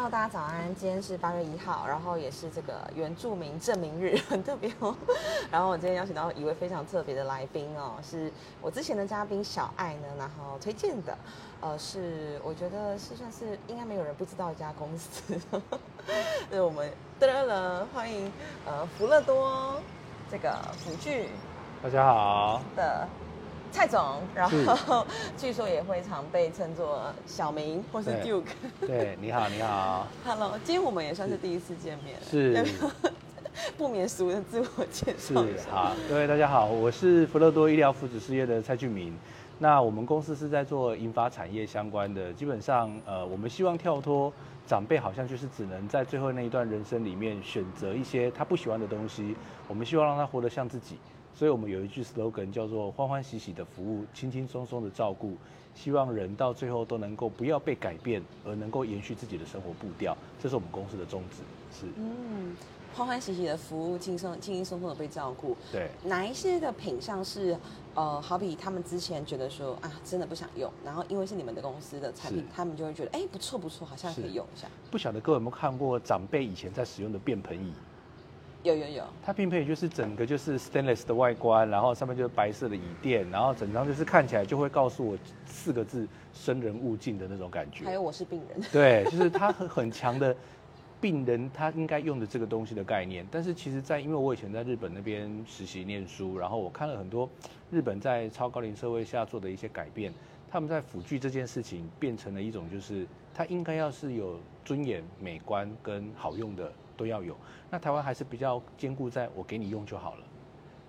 Hello，大家早安！今天是八月一号，然后也是这个原住民证明日，很特别哦。然后我今天邀请到一位非常特别的来宾哦，是我之前的嘉宾小爱呢，然后推荐的，呃，是我觉得是算是应该没有人不知道一家公司，是我们噔噔欢迎呃福乐多这个辅具大家好，的蔡总，然后 据说也会常被称作小明或是 Duke。对，你好，你好，Hello，今天我们也算是第一次见面，是 不免俗的自我介是绍是。好，各位大家好，我是福乐多医疗福祉事业的蔡俊明。那我们公司是在做银发产业相关的，基本上呃，我们希望跳脱长辈好像就是只能在最后那一段人生里面选择一些他不喜欢的东西，我们希望让他活得像自己。所以我们有一句 slogan 叫做“欢欢喜喜的服务，轻轻松松的照顾”，希望人到最后都能够不要被改变，而能够延续自己的生活步调，这是我们公司的宗旨。是，嗯，欢欢喜喜的服务，轻松轻轻松松的被照顾。对。哪一些的品相是呃，好比他们之前觉得说啊，真的不想用，然后因为是你们的公司的产品，他们就会觉得哎、不错不错，好像可以用一下。不晓得各位有没有看过长辈以前在使用的便盆椅？有有有，它拼配就是整个就是 stainless 的外观，然后上面就是白色的椅垫，然后整张就是看起来就会告诉我四个字“生人勿近”的那种感觉。还有我是病人。对，就是它很很强的病人他应该用的这个东西的概念。但是其实在，因为我以前在日本那边实习念书，然后我看了很多日本在超高龄社会下做的一些改变，他们在辅具这件事情变成了一种就是它应该要是有尊严、美观跟好用的都要有。那台湾还是比较兼顾在我给你用就好了。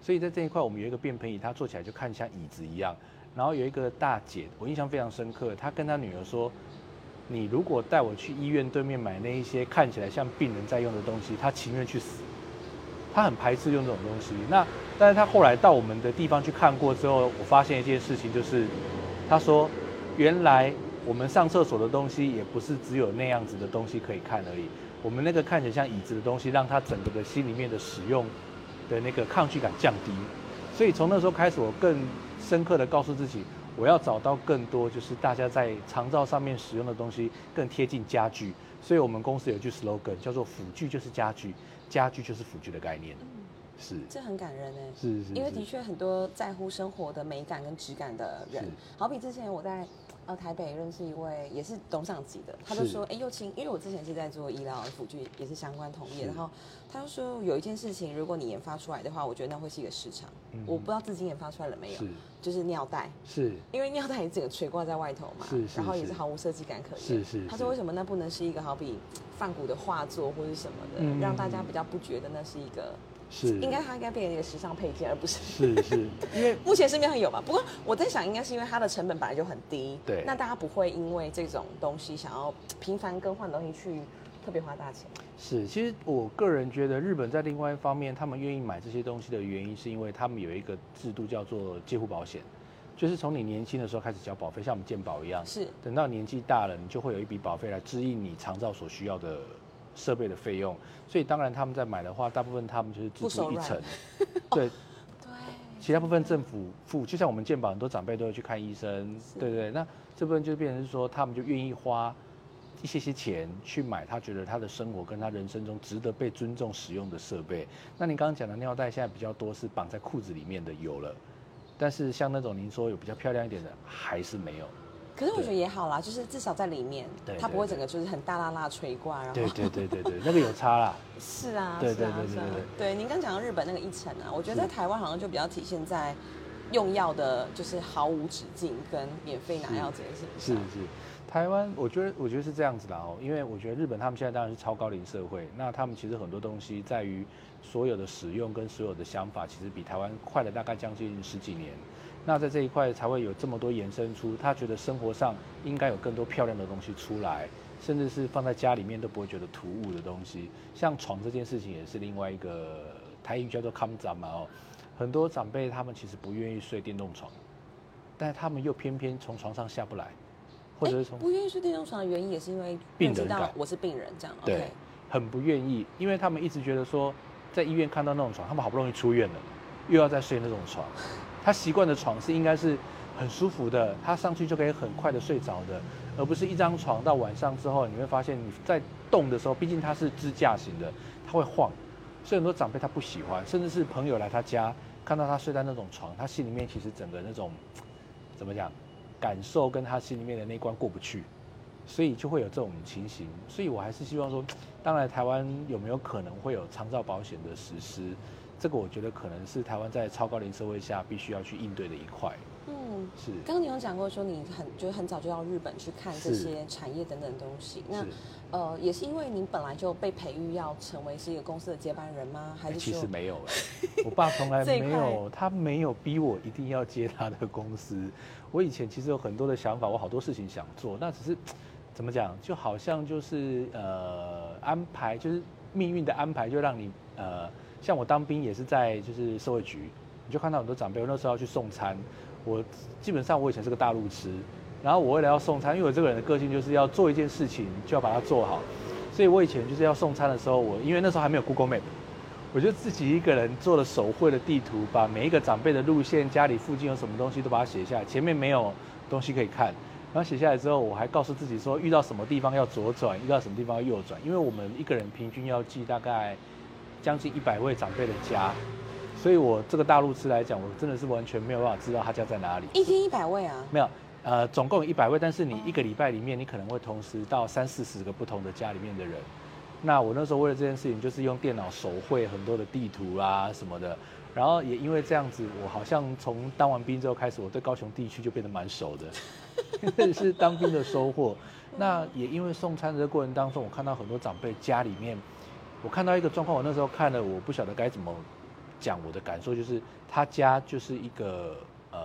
所以在这一块，我们有一个便盆椅，它坐起来就看像椅子一样。然后有一个大姐，我印象非常深刻，她跟她女儿说：“你如果带我去医院对面买那一些看起来像病人在用的东西，她情愿去死。”她很排斥用这种东西。那但是她后来到我们的地方去看过之后，我发现一件事情，就是她说，原来我们上厕所的东西也不是只有那样子的东西可以看而已。我们那个看起来像椅子的东西，让他整个的心里面的使用的那个抗拒感降低。所以从那时候开始，我更深刻的告诉自己，我要找到更多就是大家在长照上面使用的东西更贴近家具。所以我们公司有一句 slogan 叫做“辅具就是家具，家具就是辅具”的概念。是这很感人哎。是是，是因为的确很多在乎生活的美感跟质感的人，好比之前我在呃台北认识一位也是董事长级的，他就是说，哎，幼青，因为我之前是在做医疗辅具，也是相关同业，然后他就说有一件事情，如果你研发出来的话，我觉得那会是一个市场。嗯我不知道自己研发出来了没有，是就是尿袋。是因为尿袋也整个垂挂在外头嘛，是是然后也是是毫无设计感可言。是是他说是为什么那不能是一个好比梵谷的画作或者什么的，嗯让大家比较不觉得那是一个，是，应该它应该变成一个时尚配件，而不是是是，因为 目前市面上有嘛，不过我在想，应该是因为它的成本本来就很低，对。那大家不会因为这种东西想要频繁更换东西去特别花大钱。是，其实我个人觉得，日本在另外一方面，他们愿意买这些东西的原因，是因为他们有一个制度叫做介护保险，就是从你年轻的时候开始交保费，像我们健保一样，是。等到年纪大了，你就会有一笔保费来支应你长照所需要的设备的费用。所以当然他们在买的话，大部分他们就是不手软支付一层，对，对，其他部分政府付，就像我们健保，很多长辈都会去看医生，对不对。那这部分就变成是说，他们就愿意花一些些钱去买他觉得他的生活跟他人生中值得被尊重使用的设备。那您刚刚讲的尿袋，现在比较多是绑在裤子里面的有了，但是像那种您说有比较漂亮一点的，还是没有。可是我觉得也好啦，就是至少在里面对，它不会整个就是很大拉拉垂挂，然后对对对对对，那个有差啦。是啊，对对对对对对。您刚讲到日本那个一层啊，我觉得在台湾好像就比较体现在用药的，就是毫无止境跟免费拿药这件事情上。是是，台湾我觉得我觉得是这样子的哦，因为我觉得日本他们现在当然是超高龄社会，那他们其实很多东西在于所有的使用跟所有的想法，其实比台湾快了大概将近十几年。那在这一块才会有这么多延伸出，他觉得生活上应该有更多漂亮的东西出来，甚至是放在家里面都不会觉得突兀的东西。像床这件事情也是另外一个台语叫做 “come 长”嘛哦，很多长辈他们其实不愿意睡电动床，但他们又偏偏从床上下不来，或者是从不愿意睡电动床的原因也是因为病人感我是病人这样。对很不愿意，因为他们一直觉得说，在医院看到那种床，他们好不容易出院了，又要再睡那种床，他习惯的床是应该是很舒服的，他上去就可以很快的睡着的，而不是一张床到晚上之后，你会发现你在动的时候，毕竟它是支架型的，它会晃，所以很多长辈他不喜欢，甚至是朋友来他家看到他睡在那种床，他心里面其实整个那种怎么讲，感受跟他心里面的那关过不去，所以就会有这种情形。所以我还是希望说，当然台湾有没有可能会有长照保险的实施？这个我觉得可能是台湾在超高龄社会下必须要去应对的一块。嗯，是。刚刚你有讲过说你很就很早就到日本去看这些产业等等东西。那呃，也是因为你本来就被培育要成为是一个公司的接班人吗？还是其实没有哎，我爸从来没有，他没有逼我一定要接他的公司。我以前其实有很多的想法，我好多事情想做，那只是怎么讲，就好像就是呃安排，就是命运的安排，就让你呃。像我当兵也是在就是社会局，你就看到很多长辈，我那时候要去送餐，我基本上我以前是个大路痴，然后我为了要送餐，因为我这个人的个性就是要做一件事情就要把它做好，所以我以前就是要送餐的时候，我因为那时候还没有 Google Map，我就自己一个人做了手绘的地图，把每一个长辈的路线、家里附近有什么东西都把它写下来，前面没有东西可以看，然后写下来之后，我还告诉自己说遇到什么地方要左转，遇到什么地方要右转，因为我们一个人平均要记大概。将近一百位长辈的家，所以我这个大陆吃来讲，我真的是完全没有办法知道他家在哪里。一天一百位啊？没有，呃，总共有一百位，但是你一个礼拜里面，你可能会同时到三四十个不同的家里面的人。那我那时候为了这件事情，就是用电脑手绘很多的地图啊什么的，然后也因为这样子，我好像从当完兵之后开始，我对高雄地区就变得蛮熟的，这是当兵的收获。那也因为送餐的过程当中，我看到很多长辈家里面。我看到一个状况，我那时候看了，我不晓得该怎么讲我的感受，就是他家就是一个呃，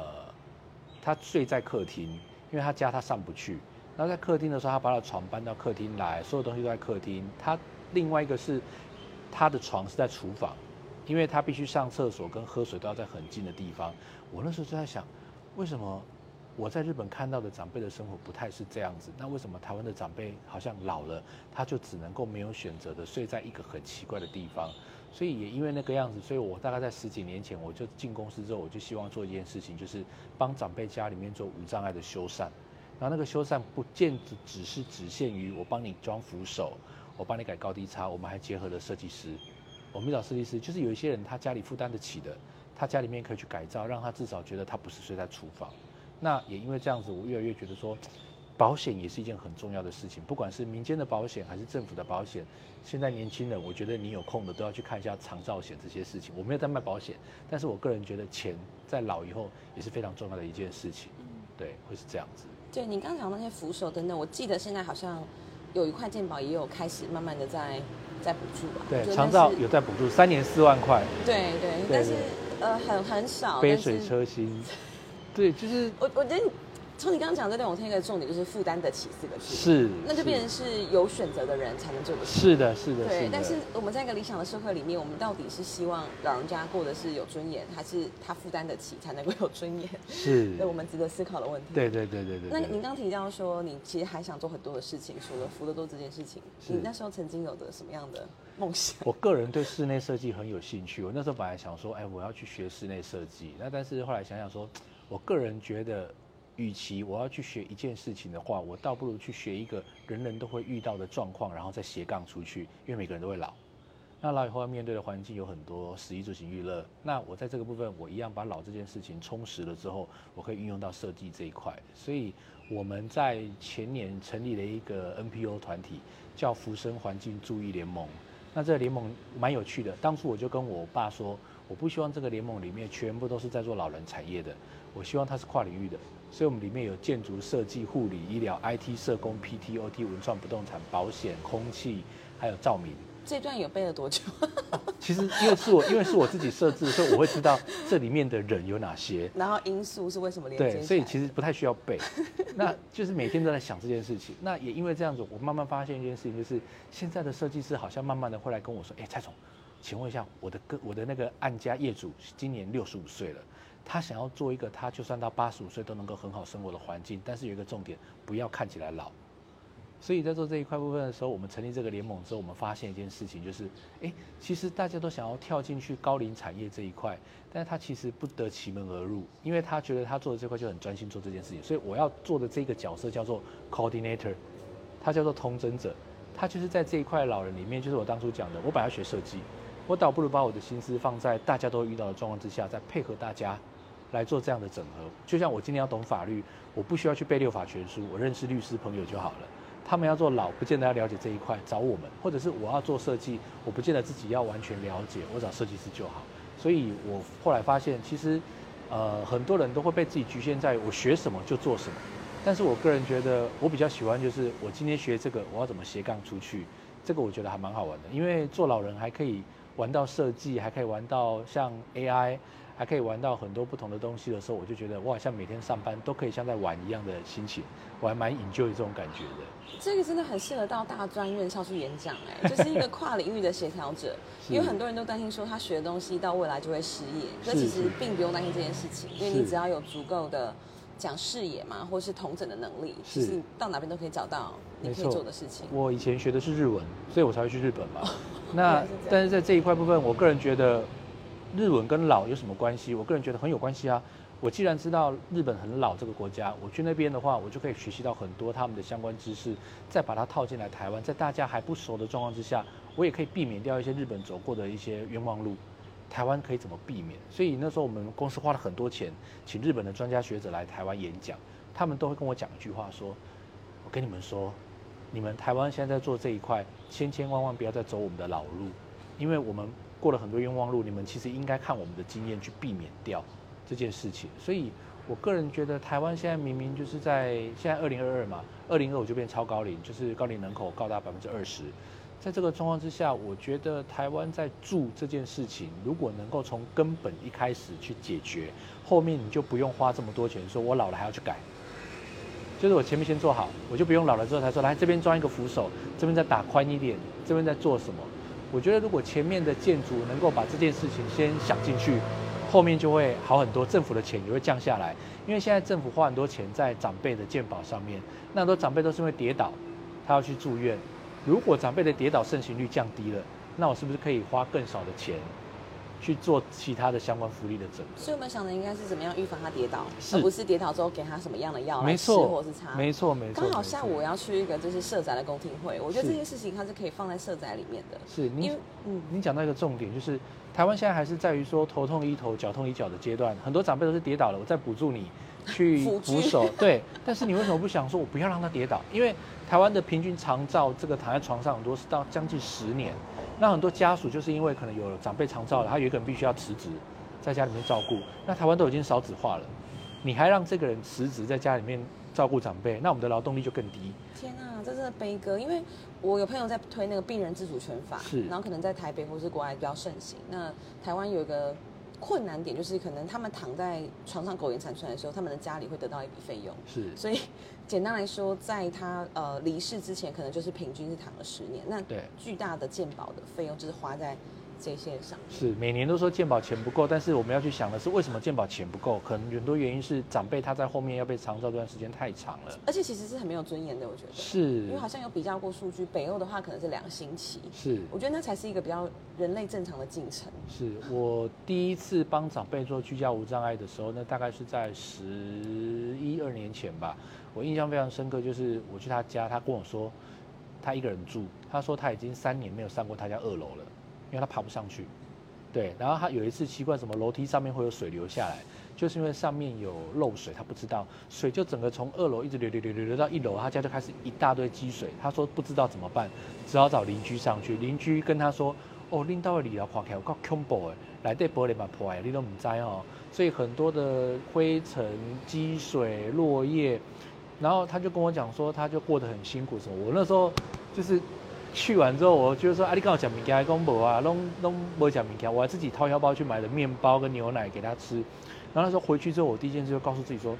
他睡在客厅，因为他家他上不去，然后在客厅的时候，他把他的床搬到客厅来，所有东西都在客厅。他另外一个是他的床是在厨房，因为他必须上厕所跟喝水都要在很近的地方。我那时候就在想，为什么？我在日本看到的长辈的生活不太是这样子，那为什么台湾的长辈好像老了，他就只能够没有选择的睡在一个很奇怪的地方？所以也因为那个样子，所以我大概在十几年前我就进公司之后，我就希望做一件事情，就是帮长辈家里面做无障碍的修缮。然后那个修缮不见只只是只限于我帮你装扶手，我帮你改高低差，我们还结合了设计师。我们找设计师，就是有一些人他家里负担得起的，他家里面可以去改造，让他至少觉得他不是睡在厨房。那也因为这样子，我越来越觉得说，保险也是一件很重要的事情。不管是民间的保险还是政府的保险，现在年轻人，我觉得你有空的都要去看一下长照险这些事情。我没有在卖保险，但是我个人觉得钱在老以后也是非常重要的一件事情。嗯，对，会是这样子。对你刚讲那些扶手等等，我记得现在好像有一块健保也有开始慢慢的在在补助吧？对，长照有在补助，三年四万块。对对，但是呃很很少。杯水车薪。对，就是我，我觉得从你刚刚讲这段，我听一个重点就是负担得起四个字，是，那就变成是有选择的人才能做的事。是的，是的，对。但是我们在一个理想的社会里面，我们到底是希望老人家过的是有尊严，还是他负担得起才能够有尊严？是，那我们值得思考的问题。对对对对对。那您刚提到说，你其实还想做很多的事情，除了福乐多这件事情，你那时候曾经有的什么样的梦想？我个人对室内设计很有兴趣，我那时候本来想说，哎，我要去学室内设计，那但是后来想想说。我个人觉得，与其我要去学一件事情的话，我倒不如去学一个人人都会遇到的状况，然后再斜杠出去。因为每个人都会老，那老以后要面对的环境有很多，食衣住行娱乐。那我在这个部分，我一样把老这件事情充实了之后，我可以运用到设计这一块。所以我们在前年成立了一个 NPO 团体，叫福生环境注意联盟。那这个联盟蛮有趣的。当初我就跟我爸说，我不希望这个联盟里面全部都是在做老人产业的。我希望它是跨领域的，所以我们里面有建筑设计、护理、医疗、IT、社工、PT、OT、文创、不动产、保险、空气，还有照明。这段有背了多久？其实因为是我，因为是我自己设置，所以我会知道这里面的人有哪些。然后因素是为什么连接？对，所以其实不太需要背。那就是每天都在想这件事情。那也因为这样子，我慢慢发现一件事情，就是现在的设计师好像慢慢的会来跟我说：“哎，蔡总，请问一下，我的个我的那个案家业主今年六十五岁了。”他想要做一个，他就算到八十五岁都能够很好生活的环境，但是有一个重点，不要看起来老。所以在做这一块部分的时候，我们成立这个联盟之后，我们发现一件事情，就是，哎，其实大家都想要跳进去高龄产业这一块，但是他其实不得其门而入，因为他觉得他做的这块就很专心做这件事情。所以我要做的这个角色叫做 coordinator，他叫做通真者，他就是在这一块老人里面，就是我当初讲的，我本来学设计，我倒不如把我的心思放在大家都遇到的状况之下，再配合大家来做这样的整合。就像我今天要懂法律，我不需要去背六法全书，我认识律师朋友就好了。他们要做老，不见得要了解这一块，找我们；或者是我要做设计，我不见得自己要完全了解，我找设计师就好。所以我后来发现，其实，呃，很多人都会被自己局限在我学什么就做什么。但是我个人觉得，我比较喜欢就是我今天学这个，我要怎么斜杠出去，这个我觉得还蛮好玩的。因为做老人还可以玩到设计，还可以玩到像 AI。还可以玩到很多不同的东西的时候，我就觉得我好像每天上班都可以像在玩一样的心情，我还蛮引咎这种感觉的。这个真的很适合到大专院校去演讲，哎，就是一个跨领域的协调者。因为很多人都担心说他学的东西到未来就会失业，可其实并不用担心这件事情，因为你只要有足够的讲视野嘛，或是同整的能力，其实到哪边都可以找到你可以做的事情。我以前学的是日文，所以我才会去日本嘛。那但是在这一块部分，我个人觉得。日文跟老有什么关系？我个人觉得很有关系啊。我既然知道日本很老这个国家，我去那边的话，我就可以学习到很多他们的相关知识，再把它套进来台湾，在大家还不熟的状况之下，我也可以避免掉一些日本走过的一些冤枉路。台湾可以怎么避免？所以那时候我们公司花了很多钱，请日本的专家学者来台湾演讲，他们都会跟我讲一句话，说：“我跟你们说，你们台湾现在在做这一块，千千万万不要再走我们的老路，因为我们。”过了很多冤枉路，你们其实应该看我们的经验去避免掉这件事情。所以，我个人觉得台湾现在明明就是在现在二零二二嘛，二零二五就变超高龄，就是高龄人口高达百分之二十。在这个状况之下，我觉得台湾在住这件事情，如果能够从根本一开始去解决，后面你就不用花这么多钱，说我老了还要去改。就是我前面先做好，我就不用老了之后才说来这边装一个扶手，这边再打宽一点，这边在做什么。我觉得如果前面的建筑能够把这件事情先想进去，后面就会好很多，政府的钱也会降下来。因为现在政府花很多钱在长辈的健保上面，那很多长辈都是因为跌倒，他要去住院。如果长辈的跌倒盛行率降低了，那我是不是可以花更少的钱？去做其他的相关福利的整合，所以我们想的应该是怎么样预防他跌倒，而不是跌倒之后给他什么样的药来吃或是擦。没错没错。刚好下午我要去一个就是社宅的公听会，我觉得这件事情它是可以放在社宅里面的。是，因为嗯，你讲到一个重点，就是台湾现在还是在于说头痛医头，脚痛医脚的阶段，很多长辈都是跌倒了，我再补助你去 扶手。对，但是你为什么不想说我不要让他跌倒？因为台湾的平均长照，这个躺在床上很多是到将近十年。那很多家属就是因为可能有长辈长照了，他有一个人必须要辞职，在家里面照顾。那台湾都已经少子化了，你还让这个人辞职在家里面照顾长辈，那我们的劳动力就更低。天啊，这真的悲歌！因为我有朋友在推那个病人自主权法，是，然后可能在台北或是国外比较盛行。那台湾有一个困难点，就是可能他们躺在床上苟延残喘的时候，他们的家里会得到一笔费用。是，所以。简单来说，在他呃离世之前，可能就是平均是躺了十年。那对巨大的鉴宝的费用就是花在这些上。是每年都说健保钱不够，但是我们要去想的是，为什么健保钱不够？可能很多原因是长辈他在后面要被长照这段时间太长了。而且其实是很没有尊严的，我觉得。是。因为好像有比较过数据，北欧的话可能是两星期。是。我觉得那才是一个比较人类正常的进程。是我第一次帮长辈做居家无障碍的时候，那大概是在十一二年前吧。我印象非常深刻，就是我去他家，他跟我说，他一个人住，他说他已经三年没有上过他家二楼了，因为他爬不上去。对，然后他有一次奇怪，什么楼梯上面会有水流下来，就是因为上面有漏水，他不知道，水就整个从二楼一直流流流流流到一楼，他家就开始一大堆积水。他说不知道怎么办，只好找邻居上去。邻居跟他说，哦，拎到里了，垮开，我够恐怖的，来对玻璃把破坏，你都唔知哦。所以很多的灰尘、积水、落叶。然后他就跟我讲说，他就过得很辛苦什么。我那时候就是去完之后，我就说，啊，你跟我讲明天还公婆啊，弄弄没讲明天，我还自己掏腰包去买了面包跟牛奶给他吃。然后他说回去之后，我第一件事就告诉自己说，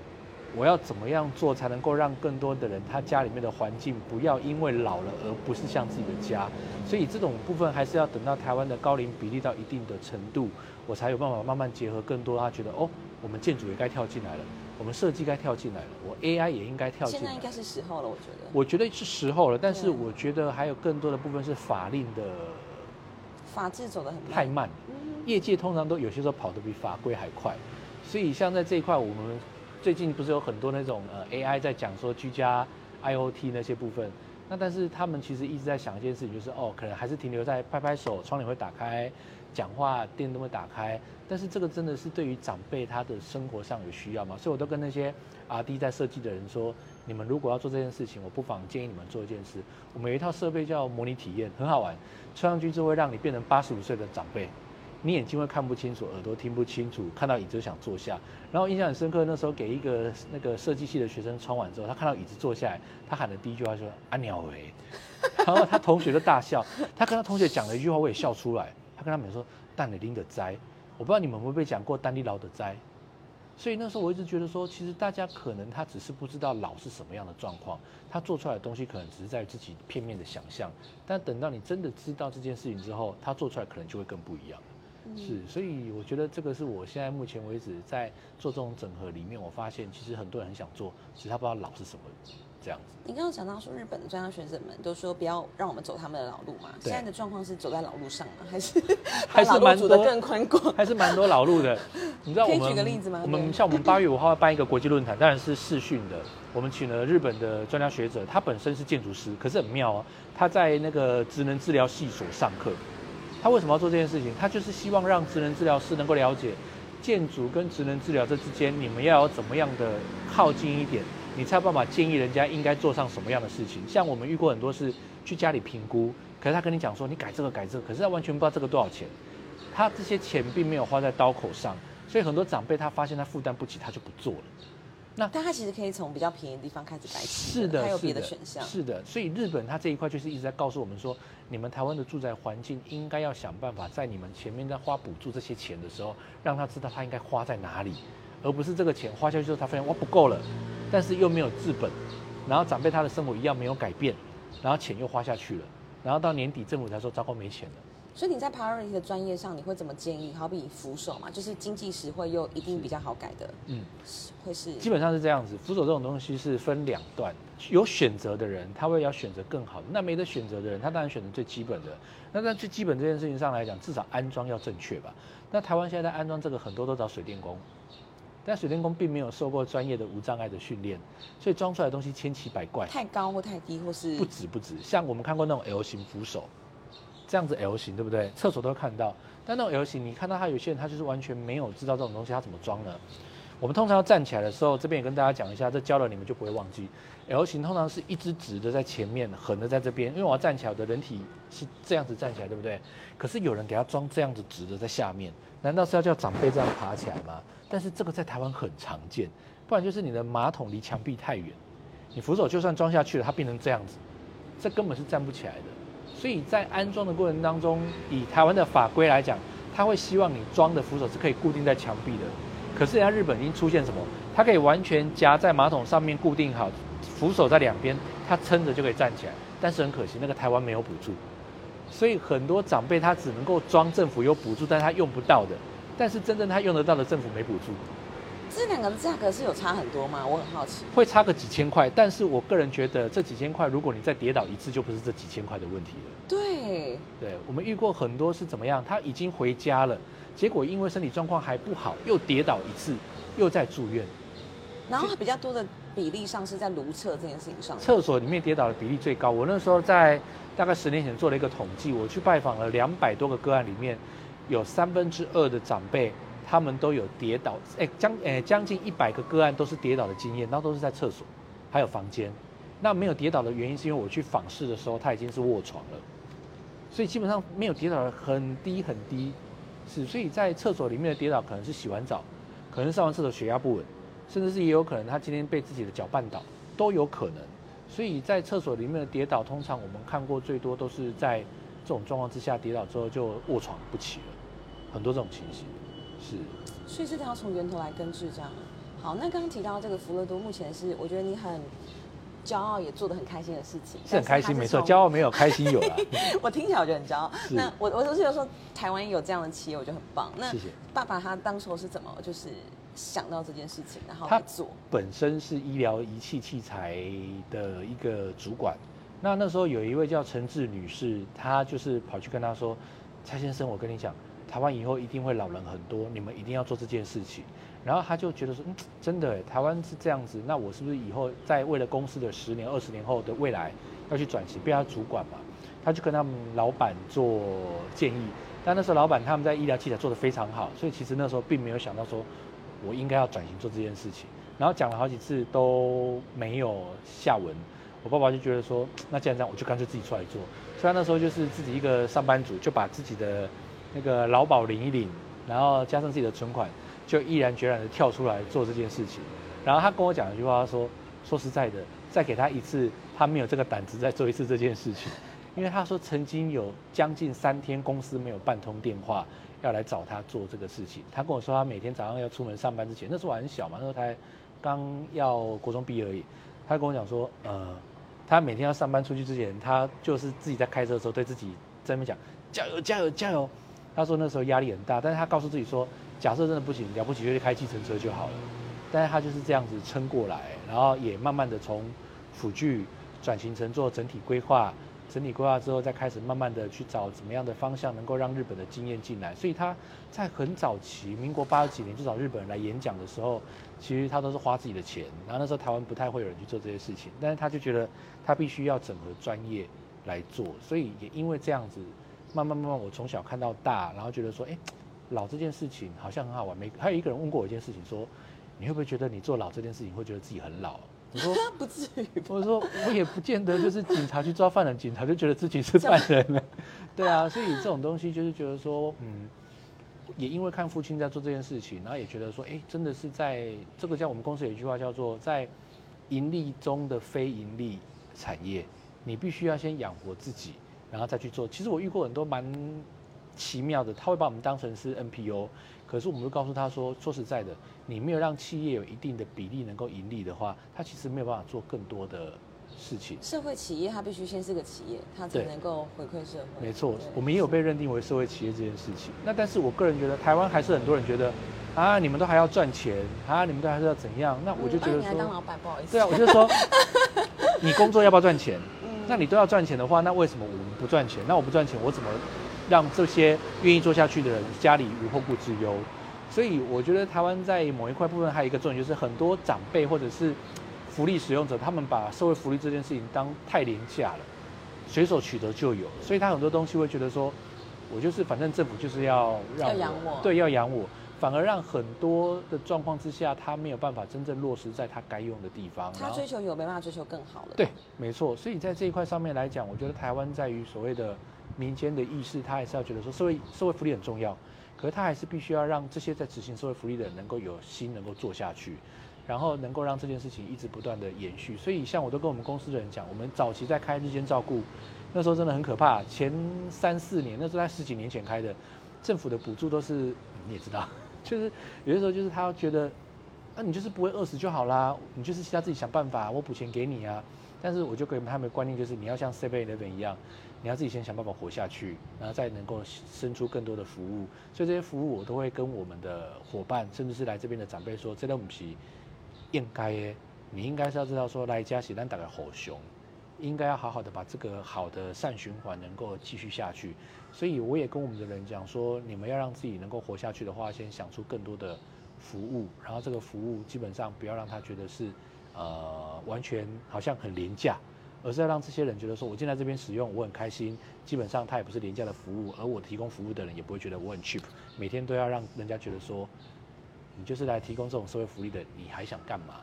我要怎么样做才能够让更多的人，他家里面的环境不要因为老了而不是像自己的家。所以这种部分还是要等到台湾的高龄比例到一定的程度，我才有办法慢慢结合更多。他觉得哦，我们建筑也该跳进来了。我们设计该跳进来了，我 AI 也应该跳进来。现在应该是时候了，我觉得。我觉得是时候了，但是我觉得还有更多的部分是法令的法制走得很慢。太慢。嗯业界通常都有些时候跑得比法规还快，所以像在这一块，我们最近不是有很多那种呃 AI 在讲说居家 IOT 那些部分，那但是他们其实一直在想一件事情，就是哦，可能还是停留在拍拍手，窗帘会打开，讲话电灯会打开，但是这个真的是对于长辈他的生活上有需要吗？所以我都跟那些 R&D 在设计的人说，你们如果要做这件事情，我不妨建议你们做一件事，我们有一套设备叫模拟体验，很好玩，穿上去之后会让你变成八十五岁的长辈。你眼睛会看不清楚，耳朵听不清楚，看到椅子就想坐下。然后印象很深刻，那时候给一个那个设计系的学生穿完之后，他看到椅子坐下来，他喊的第一句话说：“啊鸟喂！”然后他同学就大笑，他跟他同学讲了一句话，我也笑出来。他跟他们说：“但你拎的灾。”我不知道你们会不会讲过丹尼劳的灾。所以那时候我一直觉得说，其实大家可能他只是不知道老是什么样的状况，他做出来的东西可能只是在自己片面的想象，但等到你真的知道这件事情之后，他做出来可能就会更不一样。是，所以我觉得这个是我现在目前为止在做这种整合里面，我发现其实很多人很想做，只是他不知道老是什么这样子。你刚刚讲到说日本的专家学者们都说不要让我们走他们的老路嘛，对现在的状况是走在老路上吗？还是 还是老蛮多路走得更宽广？还是蛮多老路的。你知道可以我们举个例子吗我们像我们八月五号要办一个国际论坛，当然是视讯的。我们请了日本的专家学者，他本身是建筑师，可是很妙啊，他在那个职能治疗系所上课。他为什么要做这件事情？他就是希望让职能治疗师能够了解建筑跟职能治疗这之间，你们要有怎么样的靠近一点，你才有办法建议人家应该做上什么样的事情。像我们遇过很多是去家里评估，可是他跟你讲说你改这个改这个，可是他完全不知道这个多少钱，他这些钱并没有花在刀口上，所以很多长辈他发现他负担不起，他就不做了。那但他其实可以从比较便宜的地方开始改起，是的，还有别的选项。是的，所以日本它这一块就是一直在告诉我们说，你们台湾的住宅环境应该要想办法，在你们前面在花补助这些钱的时候，让他知道他应该花在哪里，而不是这个钱花下去之后，他发现哇不够了，但是又没有治本，然后长辈他的生活一样没有改变，然后钱又花下去了，然后到年底政府才说糟糕没钱了。所以你在 priority 的专业上，你会怎么建议？好比扶手嘛，就是经济实惠又一定比较好改的，嗯，会是基本上是这样子，扶手这种东西是分两段，有选择的人他会要选择更好的，那没得选择的人他当然选择最基本的。那在最基本这件事情上来讲，至少安装要正确吧。那台湾现在在安装这个很多都找水电工，但水电工并没有受过专业的无障碍的训练，所以装出来的东西千奇百怪。太高或太低，或是不止不止，像我们看过那种 L 型扶手，这样子 L 型对不对？厕所都会看到，但那种 L 型，你看到他有些人他就是完全没有知道这种东西他怎么装呢？我们通常要站起来的时候，这边也跟大家讲一下，这教了你们就不会忘记。L 型通常是一只直的在前面，横的在这边，因为我要站起来，我的人体是这样子站起来，对不对？可是有人给他装这样子直的在下面，难道是要叫长辈这样爬起来吗？但是这个在台湾很常见，不然就是你的马桶离墙壁太远，你扶手就算装下去了，它变成这样子，这根本是站不起来的。所以在安装的过程当中，以台湾的法规来讲，他会希望你装的扶手是可以固定在墙壁的。可是人家日本已经出现什么？它可以完全夹在马桶上面固定好，扶手在两边，它撑着就可以站起来。但是很可惜，那个台湾没有补助，所以很多长辈他只能够装政府有补助，但他用不到的。但是真正他用得到的，政府没补助。这两个的价格是有差很多吗？我很好奇。会差个几千块，但是我个人觉得这几千块，如果你再跌倒一次，就不是这几千块的问题了。对，对我们遇过很多是怎么样，他已经回家了，结果因为身体状况还不好，又跌倒一次，又在住院。然后比较多的比例上是在如厕这件事情上。厕所里面跌倒的比例最高。我那时候在大概十年前做了一个统计，我去拜访了两百多个个案，里面有三分之二的长辈。他们都有跌倒，哎，将哎将近一百个个案都是跌倒的经验，那都是在厕所，还有房间。那没有跌倒的原因是因为我去访视的时候，他已经是卧床了，所以基本上没有跌倒的很低很低，是所以在厕所里面的跌倒可能是洗完澡，可能上完厕所血压不稳，甚至是也有可能他今天被自己的脚绊倒，都有可能。所以在厕所里面的跌倒，通常我们看过最多都是在这种状况之下跌倒之后就卧床不起了，很多这种情形。是，所以这个要从源头来根治，这样。好，那刚刚提到这个福乐多，目前是我觉得你很骄傲，也做的很开心的事情，是很开心，没错，从骄傲没有，开心有了。我听起来我就很骄傲。那我我就是有说台湾有这样的企业，我觉得很棒。那谢谢。爸爸他当初是怎么就是想到这件事情，然后他来做？本身是医疗仪器器材的一个主管，那那时候有一位叫陈志女士，她就是跑去跟他说：“蔡先生，我跟你讲，台湾以后一定会老人很多，你们一定要做这件事情。”然后他就觉得说：“嗯，真的，台湾是这样子，那我是不是以后在为了公司的十年、二十年后的未来要去转型，变他主管嘛？”他就跟他们老板做建议，但那时候老板他们在医疗器材做得非常好，所以其实那时候并没有想到说，我应该要转型做这件事情。然后讲了好几次都没有下文，我爸爸就觉得说，那既然这样，我就干脆自己出来做。虽然那时候就是自己一个上班族，就把自己的那个劳保领一领，然后加上自己的存款，就毅然决然的跳出来做这件事情。然后他跟我讲一句话，他说：“说实在的，再给他一次，他没有这个胆子再做一次这件事情。”因为他说曾经有将近三天公司没有半通电话要来找他做这个事情。他跟我说他每天早上要出门上班之前，那时候我很小嘛，那时候才刚要国中毕业而已。他跟我讲说，呃，他每天要上班出去之前，他就是自己在开车的时候对自己在那边讲加油加油加油。他说那时候压力很大，但是他告诉自己说，假设真的不行，了不起就去开计程车就好了。但是他就是这样子撑过来，然后也慢慢的从辅具转型成做整体规划。整体规划之后，再开始慢慢的去找怎么样的方向能够让日本的经验进来。所以他在很早期，民国八十几年就找日本人来演讲的时候，其实他都是花自己的钱。然后那时候台湾不太会有人去做这些事情，但是他就觉得他必须要整合专业来做。所以也因为这样子，慢慢慢慢，我从小看到大，然后觉得说，哎，老这件事情好像很好玩。没还有一个人问过我一件事情，说你会不会觉得你做老这件事情会觉得自己很老？我说 不至于，我说我也不见得，就是警察去抓犯人，警察就觉得自己是犯人了，对啊，所以这种东西就是觉得说，嗯，也因为看父亲在做这件事情，然后也觉得说，哎，真的是在这个叫我们公司有一句话叫做在盈利中的非盈利产业，你必须要先养活自己，然后再去做。其实我遇过很多蛮奇妙的，他会把我们当成是 NPO。可是我们会告诉他说，说实在的，你没有让企业有一定的比例能够盈利的话，他其实没有办法做更多的事情。社会企业它必须先是个企业，它才能够回馈社会。没错，我们也有被认定为社会企业这件事情。那但是我个人觉得，台湾还是很多人觉得，啊，你们都还要赚钱，啊，你们都还是要怎样？那我就觉得说，你还当老板不好意思。对啊，我就说，你工作要不要赚钱？那你都要赚钱的话，那为什么我们不赚钱？那我不赚钱，我怎么？让这些愿意做下去的人家里无后顾之忧，所以我觉得台湾在某一块部分还有一个重点，就是很多长辈或者是福利使用者，他们把社会福利这件事情当太廉价了，随手取得就有，所以他很多东西会觉得说，我就是反正政府就是要让养我，对，要养我，反而让很多的状况之下，他没有办法真正落实在他该用的地方。他追求有，没办法追求更好了。对，没错。所以在这一块上面来讲，我觉得台湾在于所谓的。民间的意识，他还是要觉得说社会社会福利很重要，可是他还是必须要让这些在执行社会福利的人能够有心，能够做下去，然后能够让这件事情一直不断的延续。所以，像我都跟我们公司的人讲，我们早期在开日间照顾，那时候真的很可怕。前三四年，那时候在十几年前开的，政府的补助都是你也知道，就是有的时候就是他觉得，那你就是不会饿死就好啦，你就是其他自己想办法，我补钱给你啊。但是我就给他们的观念就是，你要像 Seven Eleven 一样。你要自己先想办法活下去，然后再能够生出更多的服务。所以这些服务我都会跟我们的伙伴，甚至是来这边的长辈说：，这东西应该，你应该是要知道说，来加喜咱打个好熊，应该要好好的把这个好的善循环能够继续下去。所以我也跟我们的人讲说，你们要让自己能够活下去的话，先想出更多的服务，然后这个服务基本上不要让他觉得是呃完全好像很廉价。而是要让这些人觉得说，我进来这边使用，我很开心。基本上，它也不是廉价的服务，而我提供服务的人也不会觉得我很 cheap。每天都要让人家觉得说，你就是来提供这种社会福利的，你还想干嘛？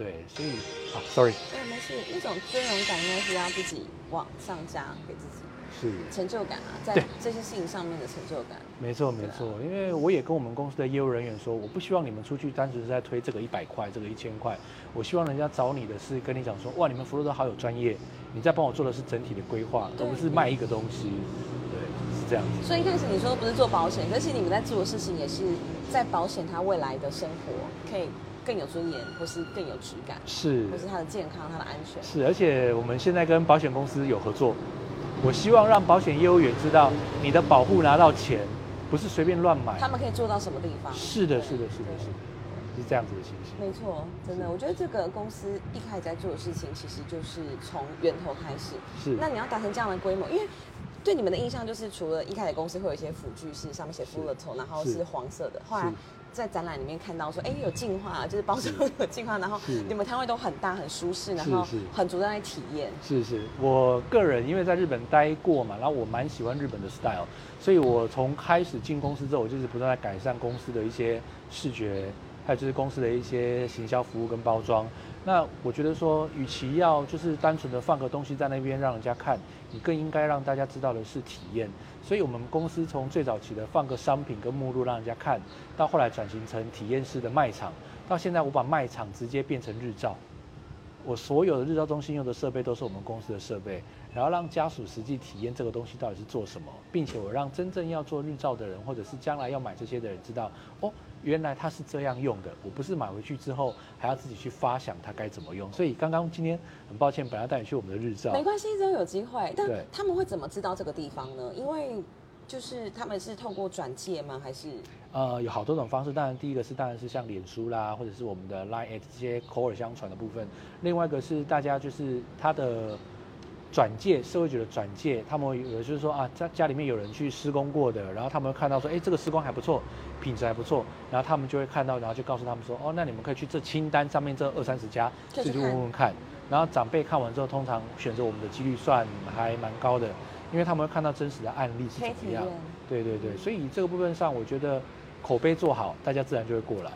嗯，对，所以，啊，sorry，对，没事，那种尊荣感应该是要自己往上加给自己。是成就感啊，在这些事情上面的成就感。没错没错，因为我也跟我们公司的业务人员说，我不希望你们出去单纯是在推这个一百块，这个一千块，我希望人家找你的是跟你讲说，哇，你们服务都好有专业，你在帮我做的是整体的规划，而不是卖一个东西。对，是这样子。所以一开始你说不是做保险，但是你们在做的事情也是在保险他未来的生活可以更有尊严，或是更有质感，是，或是他的健康、他的安全。是，而且我们现在跟保险公司有合作。我希望让保险业务员知道，你的保护拿到钱，不是随便乱买。他们可以做到什么地方？是的，是的，是的，是的，是这样子的情形。没错，真的，我觉得这个公司一开始在做的事情，其实就是从源头开始。是。那你要达成这样的规模，因为对你们的印象就是，除了一开始公司会有一些辅具是上面写 full 的头，然后是黄色的，后来。在展览里面看到说，哎，有进化，就是包装有进化，然后你们摊位都很大很舒适，然后很主在体验。是是，我个人因为在日本待过嘛，然后我蛮喜欢日本的 style，所以我从开始进公司之后，我就是不断在改善公司的一些视觉，还有就是公司的一些行销服务跟包装。那我觉得说，与其要就是单纯的放个东西在那边让人家看，你更应该让大家知道的是体验。所以我们公司从最早期的放个商品跟目录让人家看，到后来转型成体验式的卖场，到现在我把卖场直接变成日照。我所有的日照中心用的设备都是我们公司的设备，然后让家属实际体验这个东西到底是做什么，并且我让真正要做日照的人，或者是将来要买这些的人知道，哦，原来它是这样用的，我不是买回去之后还要自己去发想它该怎么用。所以刚刚今天很抱歉，本来带你去我们的日照，没关系，之后有机会。但他们会怎么知道这个地方呢？因为就是他们是透过转介吗？还是？呃，有好多种方式。当然，第一个是当然是像脸书啦，或者是我们的 Line at 这些口耳相传的部分。另外一个是大家就是他的转介，社会局的转介，他们有的就是说啊，家家里面有人去施工过的，然后他们会看到说，哎，这个施工还不错，品质还不错，然后他们就会看到，然后就告诉他们说，哦，那你们可以去这清单上面这二三十家，自己问问看。然后长辈看完之后，通常选择我们的几率算还蛮高的，因为他们会看到真实的案例是怎么样。对对对，所以这个部分上，我觉得。口碑做好，大家自然就会过来。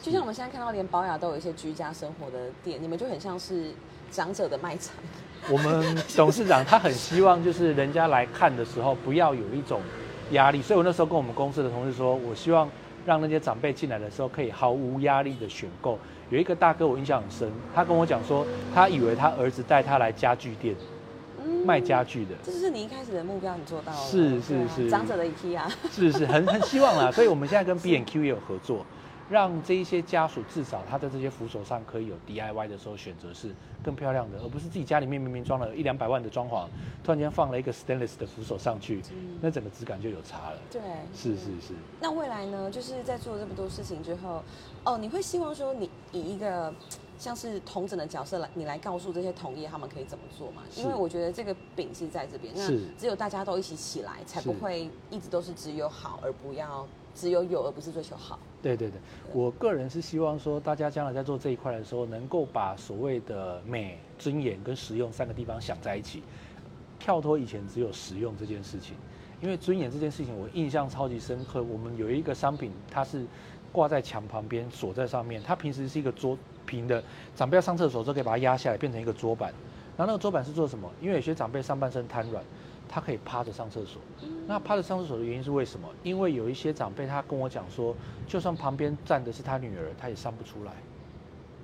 就像我们现在看到，连保雅都有一些居家生活的店，你们就很像是长者的卖场。我们董事长他很希望，就是人家来看的时候，不要有一种压力。所以我那时候跟我们公司的同事说，我希望让那些长辈进来的时候，可以毫无压力的选购。有一个大哥我印象很深，他跟我讲说，他以为他儿子带他来家具店。卖家具的，这就是你一开始的目标，你做到了。是是是，长者的 IKEA。是是，很很希望啦。所以我们现在跟 B N Q 也有合作，让这一些家属至少他在这些扶手上可以有 DIY 的时候选择是更漂亮的，而不是自己家里面明明装了一两百万的装潢，突然间放了一个 Stainless 的扶手上去，那整个质感就有差了。对，是是是。那未来呢？就是在做这么多事情之后，哦，你会希望说你以一个。像是同整的角色来，你来告诉这些同业他们可以怎么做嘛？因为我觉得这个饼是在这边，那只有大家都一起起来，才不会一直都是只有好，而不要只有有，而不是追求好。对对对，我个人是希望说，大家将来在做这一块的时候，能够把所谓的美、尊严跟实用三个地方想在一起，跳脱以前只有实用这件事情。因为尊严这件事情，我印象超级深刻。我们有一个商品，它是挂在墙旁边，锁在上面，它平时是一个桌。平的长辈要上厕所之后，可以把它压下来，变成一个桌板。然后那个桌板是做什么？因为有些长辈上半身瘫软，他可以趴着上厕所。那趴着上厕所的原因是为什么？因为有一些长辈他跟我讲说，就算旁边站的是他女儿，他也上不出来，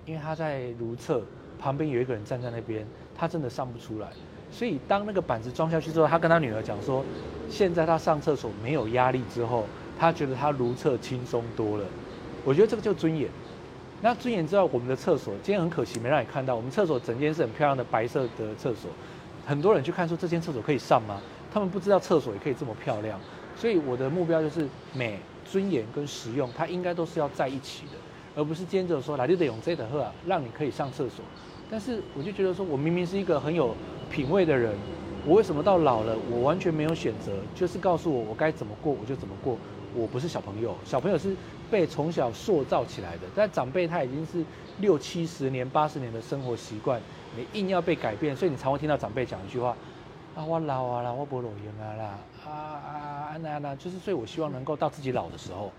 因为他在如厕，旁边有一个人站在那边，他真的上不出来。所以当那个板子装下去之后，他跟他女儿讲说，现在他上厕所没有压力之后，他觉得他如厕轻松多了。我觉得这个叫尊严。那尊严之后，我们的厕所今天很可惜没让你看到。我们厕所整间是很漂亮的白色的厕所，很多人去看说这间厕所可以上吗？他们不知道厕所也可以这么漂亮。所以我的目标就是美、尊严跟实用，它应该都是要在一起的，而不是兼着说来就得用这的喝，让你可以上厕所。但是我就觉得说，我明明是一个很有品味的人，我为什么到老了我完全没有选择？就是告诉我我该怎么过我就怎么过。我不是小朋友，小朋友是被从小塑造起来的，但长辈他已经是六七十年、八十年的生活习惯，你硬要被改变，所以你常会听到长辈讲一句话：啊，我老啊啦，我不老用啊啦，啊啊那那，就是所以我希望能够到自己老的时候，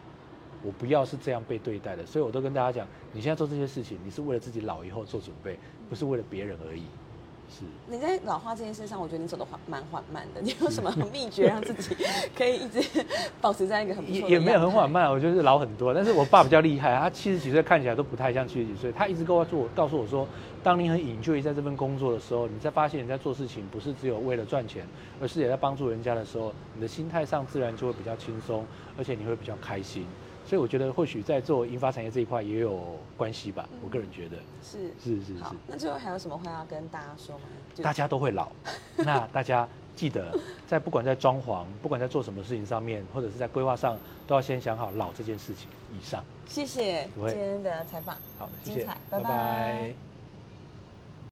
我不要是这样被对待的，所以我都跟大家讲，你现在做这些事情，你是为了自己老以后做准备，不是为了别人而已。是你在老化这件事上，我觉得你走的缓蛮缓慢的。你有什么秘诀让自己可以一直保持在一个很也也没有很缓慢，我觉得是老很多。但是我爸比较厉害，他七十几岁看起来都不太像七十几岁。他一直跟我做，告诉我说，当你很引就在这份工作的时候，你在发现你在做事情不是只有为了赚钱，而是也在帮助人家的时候，你的心态上自然就会比较轻松，而且你会比较开心。所以我觉得或许在做研发产业这一块也有关系吧，我个人觉得是是是是。那最后还有什么话要跟大家说吗？大家都会老，那大家记得在不管在装潢，不管在做什么事情上面，或者是在规划上，都要先想好老这件事情以上。谢谢今天的采访，好，谢谢精彩，拜拜拜拜